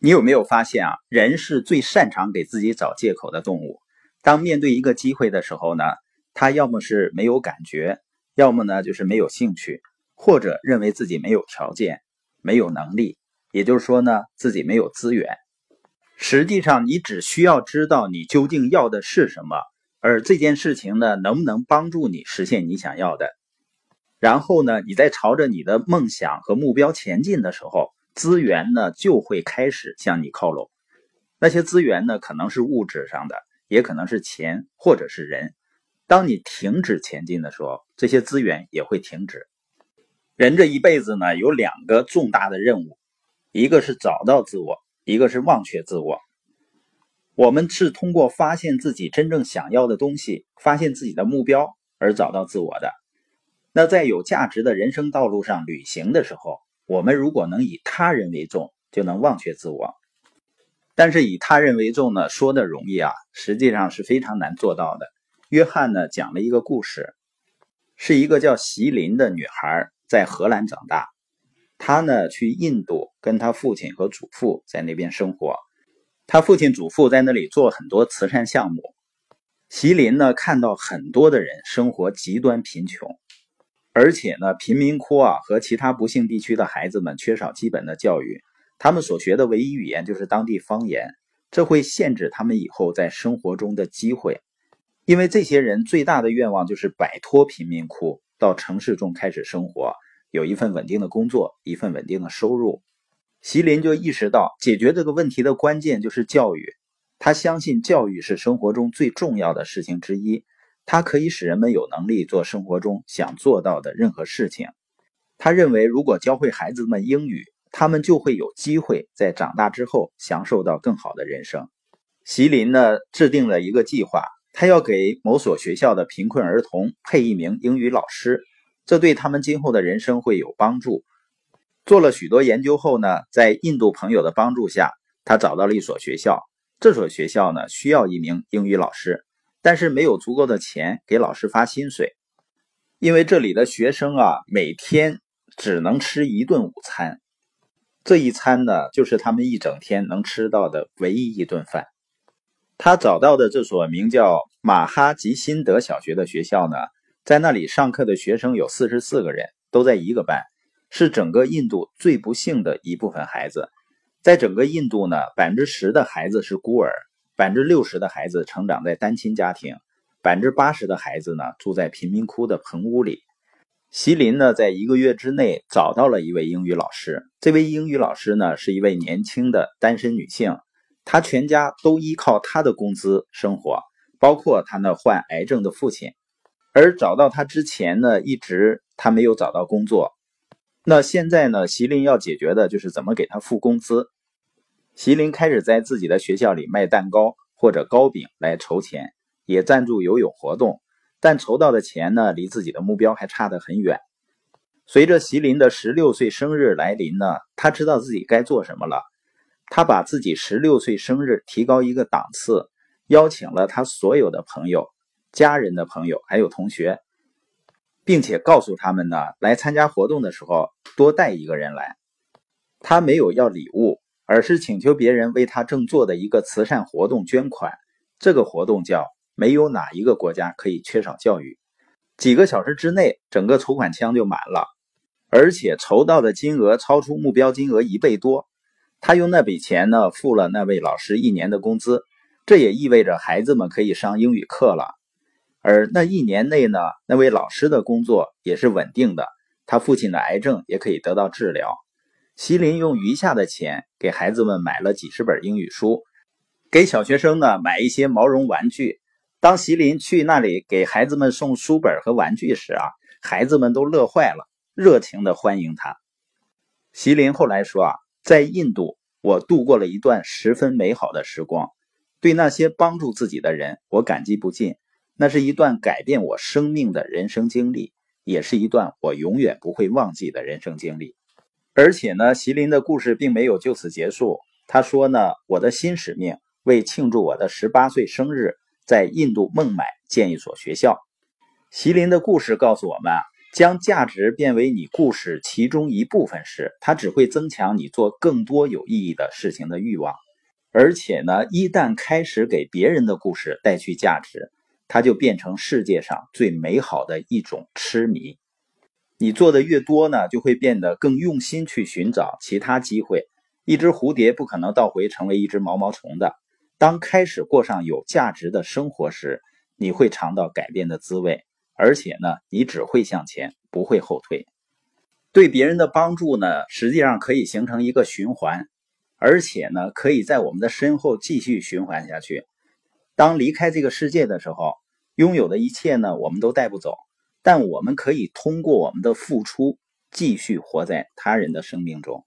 你有没有发现啊？人是最擅长给自己找借口的动物。当面对一个机会的时候呢，他要么是没有感觉，要么呢就是没有兴趣，或者认为自己没有条件、没有能力，也就是说呢自己没有资源。实际上，你只需要知道你究竟要的是什么，而这件事情呢能不能帮助你实现你想要的。然后呢，你在朝着你的梦想和目标前进的时候，资源呢就会开始向你靠拢。那些资源呢，可能是物质上的，也可能是钱或者是人。当你停止前进的时候，这些资源也会停止。人这一辈子呢，有两个重大的任务，一个是找到自我，一个是忘却自我。我们是通过发现自己真正想要的东西，发现自己的目标而找到自我的。那在有价值的人生道路上旅行的时候，我们如果能以他人为重，就能忘却自我。但是以他人为重呢，说的容易啊，实际上是非常难做到的。约翰呢讲了一个故事，是一个叫席琳的女孩在荷兰长大，她呢去印度跟她父亲和祖父在那边生活，她父亲祖父在那里做很多慈善项目。席琳呢看到很多的人生活极端贫穷。而且呢，贫民窟啊和其他不幸地区的孩子们缺少基本的教育，他们所学的唯一语言就是当地方言，这会限制他们以后在生活中的机会。因为这些人最大的愿望就是摆脱贫民窟，到城市中开始生活，有一份稳定的工作，一份稳定的收入。席林就意识到，解决这个问题的关键就是教育。他相信教育是生活中最重要的事情之一。它可以使人们有能力做生活中想做到的任何事情。他认为，如果教会孩子们英语，他们就会有机会在长大之后享受到更好的人生。席林呢，制定了一个计划，他要给某所学校的贫困儿童配一名英语老师，这对他们今后的人生会有帮助。做了许多研究后呢，在印度朋友的帮助下，他找到了一所学校。这所学校呢，需要一名英语老师。但是没有足够的钱给老师发薪水，因为这里的学生啊，每天只能吃一顿午餐，这一餐呢，就是他们一整天能吃到的唯一一顿饭。他找到的这所名叫马哈吉辛德小学的学校呢，在那里上课的学生有四十四个人，都在一个班，是整个印度最不幸的一部分孩子。在整个印度呢，百分之十的孩子是孤儿。百分之六十的孩子成长在单亲家庭，百分之八十的孩子呢住在贫民窟的棚屋里。席林呢，在一个月之内找到了一位英语老师。这位英语老师呢，是一位年轻的单身女性，她全家都依靠她的工资生活，包括她那患癌症的父亲。而找到她之前呢，一直她没有找到工作。那现在呢，席林要解决的就是怎么给她付工资。席琳开始在自己的学校里卖蛋糕或者糕饼来筹钱，也赞助游泳活动，但筹到的钱呢，离自己的目标还差得很远。随着席琳的十六岁生日来临呢，他知道自己该做什么了。他把自己十六岁生日提高一个档次，邀请了他所有的朋友、家人的朋友还有同学，并且告诉他们呢，来参加活动的时候多带一个人来。他没有要礼物。而是请求别人为他正做的一个慈善活动捐款。这个活动叫“没有哪一个国家可以缺少教育”。几个小时之内，整个筹款箱就满了，而且筹到的金额超出目标金额一倍多。他用那笔钱呢，付了那位老师一年的工资，这也意味着孩子们可以上英语课了。而那一年内呢，那位老师的工作也是稳定的，他父亲的癌症也可以得到治疗。席琳用余下的钱给孩子们买了几十本英语书，给小学生呢买一些毛绒玩具。当席琳去那里给孩子们送书本和玩具时啊，孩子们都乐坏了，热情的欢迎他。席琳后来说啊，在印度我度过了一段十分美好的时光，对那些帮助自己的人我感激不尽。那是一段改变我生命的人生经历，也是一段我永远不会忘记的人生经历。而且呢，席琳的故事并没有就此结束。他说呢，我的新使命为庆祝我的十八岁生日，在印度孟买建一所学校。席琳的故事告诉我们，将价值变为你故事其中一部分时，它只会增强你做更多有意义的事情的欲望。而且呢，一旦开始给别人的故事带去价值，它就变成世界上最美好的一种痴迷。你做的越多呢，就会变得更用心去寻找其他机会。一只蝴蝶不可能倒回成为一只毛毛虫的。当开始过上有价值的生活时，你会尝到改变的滋味，而且呢，你只会向前，不会后退。对别人的帮助呢，实际上可以形成一个循环，而且呢，可以在我们的身后继续循环下去。当离开这个世界的时候，拥有的一切呢，我们都带不走，但我们可以通过我们的付出，继续活在他人的生命中。